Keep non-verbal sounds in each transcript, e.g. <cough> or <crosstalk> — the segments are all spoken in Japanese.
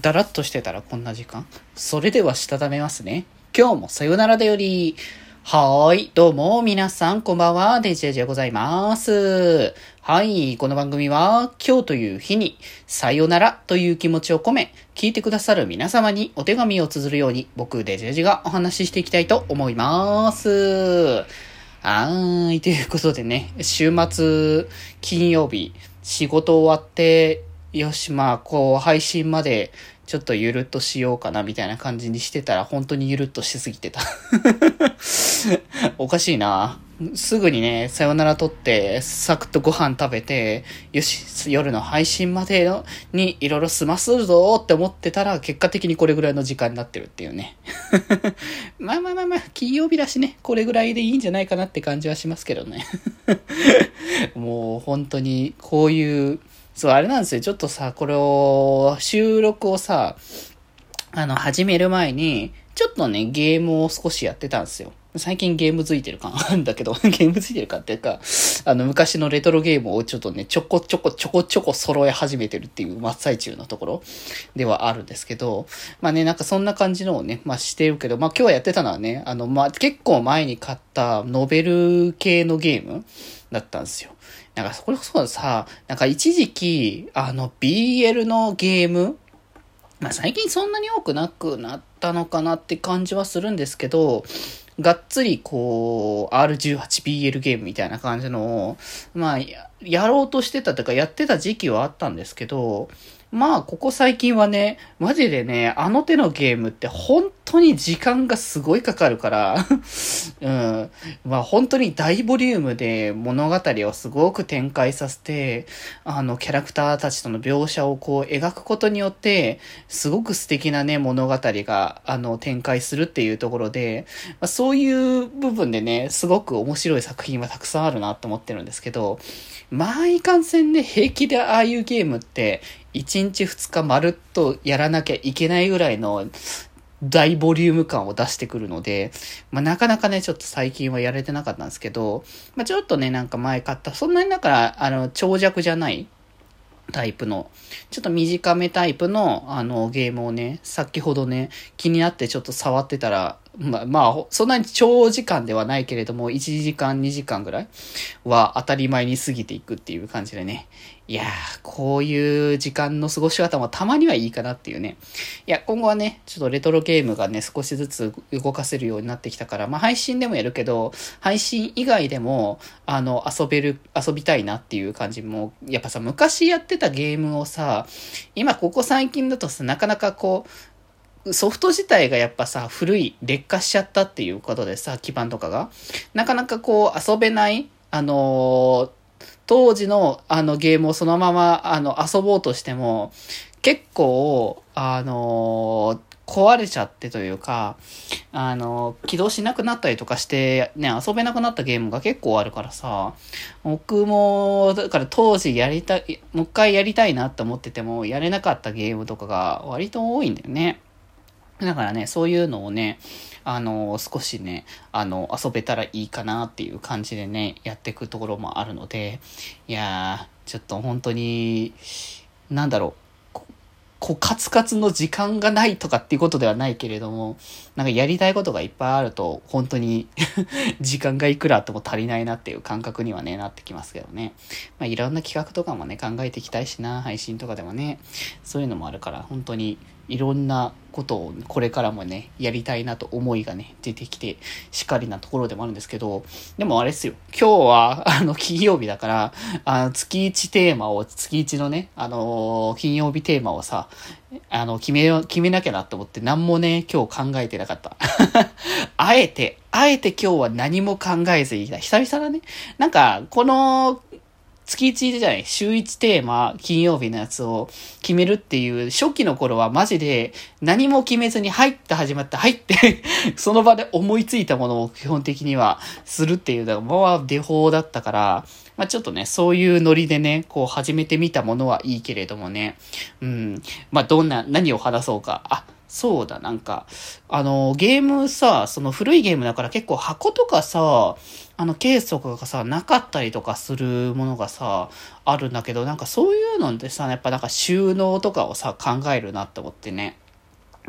だらっとしてたらこんな時間それではしたためますね。今日もさよならだより。はーい。どうも、皆さん、こんばんは。デジェジでございます。はい。この番組は、今日という日に、さよならという気持ちを込め、聞いてくださる皆様にお手紙を綴るように、僕、デジェジがお話ししていきたいと思います。はーい。ということでね、週末、金曜日、仕事終わって、よし、まあ、こう、配信まで、ちょっとゆるっとしようかな、みたいな感じにしてたら、本当にゆるっとしすぎてた。<laughs> おかしいな。すぐにね、さよなら撮って、サクッとご飯食べて、よし、夜の配信までのにいろいろ済ますぞって思ってたら、結果的にこれぐらいの時間になってるっていうね。<laughs> まあまあまあまあ、金曜日だしね、これぐらいでいいんじゃないかなって感じはしますけどね。<laughs> もう本当に、こういう、そう、あれなんですよ。ちょっとさ、これを、収録をさ、あの、始める前に、ちょっとね、ゲームを少しやってたんですよ。最近ゲーム付いてる感あるんだけど、<laughs> ゲーム付いてるかっていうか、あの、昔のレトロゲームをちょっとね、ちょこちょこちょこちょこ揃え始めてるっていう真っ最中のところではあるんですけど、まあね、なんかそんな感じのをね、まあしてるけど、まあ今日はやってたのはね、あの、まあ結構前に買ったノベル系のゲームだったんですよ。なんかそれこそさ、なんか一時期、あの BL のゲーム、まあ最近そんなに多くなくなったのかなって感じはするんですけど、がっつりこう、R18BL ゲームみたいな感じの、まあ、やろうとしてたというか、やってた時期はあったんですけど、まあ、ここ最近はね、マジでね、あの手のゲームって本当に時間がすごいかかるから <laughs> うん。まあ、本当に大ボリュームで物語をすごく展開させて、あの、キャラクターたちとの描写をこう描くことによって、すごく素敵なね、物語が、あの、展開するっていうところで、まあ、そういう部分でね、すごく面白い作品はたくさんあるなと思ってるんですけど、まあ、いかんせんね、平気でああいうゲームって、1日2日まるっとやらなきゃいけないぐらいの大ボリューム感を出してくるので、まあ、なかなかね、ちょっと最近はやれてなかったんですけど、まあ、ちょっとね、なんか前買った、そんなにだから、あの、長尺じゃないタイプの、ちょっと短めタイプの、あの、ゲームをね、先ほどね、気になってちょっと触ってたら、まあ、まあ、そんなに長時間ではないけれども、1時間、2時間ぐらいは当たり前に過ぎていくっていう感じでね。いやー、こういう時間の過ごし方もたまにはいいかなっていうね。いや、今後はね、ちょっとレトロゲームがね、少しずつ動かせるようになってきたから、まあ配信でもやるけど、配信以外でも、あの、遊べる、遊びたいなっていう感じも、やっぱさ、昔やってたゲームをさ、今ここ最近だとさ、なかなかこう、ソフト自体がやっぱさ、古い、劣化しちゃったっていうことでさ、基盤とかが。なかなかこう、遊べない、あのー当時のあのゲームをそのままあの遊ぼうとしても、結構、あの壊れちゃってというか、あの、起動しなくなったりとかして、ね、遊べなくなったゲームが結構あるからさ、僕も、だから当時やりたい、もう一回やりたいなって思ってても、やれなかったゲームとかが割と多いんだよね。だからね、そういうのをね、あの、少しね、あの、遊べたらいいかなっていう感じでね、やっていくところもあるので、いやー、ちょっと本当に、なんだろう、こう、カツカツの時間がないとかっていうことではないけれども、なんかやりたいことがいっぱいあると、本当に <laughs> 時間がいくらあっても足りないなっていう感覚にはね、なってきますけどね。まあ、いろんな企画とかもね、考えていきたいしな、配信とかでもね、そういうのもあるから、本当にいろんなことをこれからもね、やりたいなと思いがね、出てきて、しっかりなところでもあるんですけど、でもあれですよ。今日は、<laughs> あの、金曜日だから、あの、月1テーマを、月1のね、あの金曜日テーマをさ、あの、決め、決めなきゃなと思って何もね、今日考えてなかった。<laughs> あえて、あえて今日は何も考えずにいた。久々だね。なんか、この月1じゃない、週1テーマ、金曜日のやつを決めるっていう初期の頃はマジで何も決めずに入って始まって入って <laughs> その場で思いついたものを基本的にはするっていうのが、まあ、デフォだったから、まあちょっとね、そういうノリでね、こう始めてみたものはいいけれどもね、うん、まあどんな、何を話そうか。あ、そうだ、なんか、あの、ゲームさ、その古いゲームだから結構箱とかさ、あの、ケースとかがさ、なかったりとかするものがさ、あるんだけど、なんかそういうのってさ、やっぱなんか収納とかをさ、考えるなって思ってね。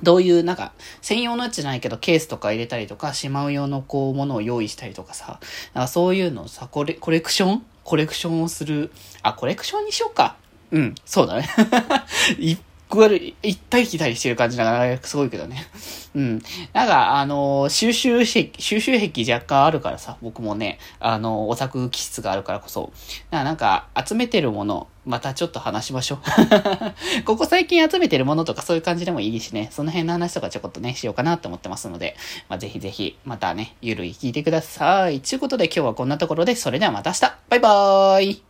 どういう、なんか、専用のやつじゃないけど、ケースとか入れたりとか、しまう用のこう、ものを用意したりとかさ、なんかそういうのをさ、コレ、コレクション？コレクションをする？あ、コレクションにしようか。うん、そうだね。い <laughs> こう行ったり来たりしてる感じだからすごいけどね。<laughs> うん。なんか、あの、収集癖、収集癖若干あるからさ、僕もね、あの、オタク気質があるからこそ。なんか、集めてるもの、またちょっと話しましょう。<laughs> ここ最近集めてるものとかそういう感じでもいいしね、その辺の話とかちょこっとね、しようかなと思ってますので、まあ、ぜひぜひ、またね、ゆるい聞いてください。ということで今日はこんなところで、それではまた明日バイバーイ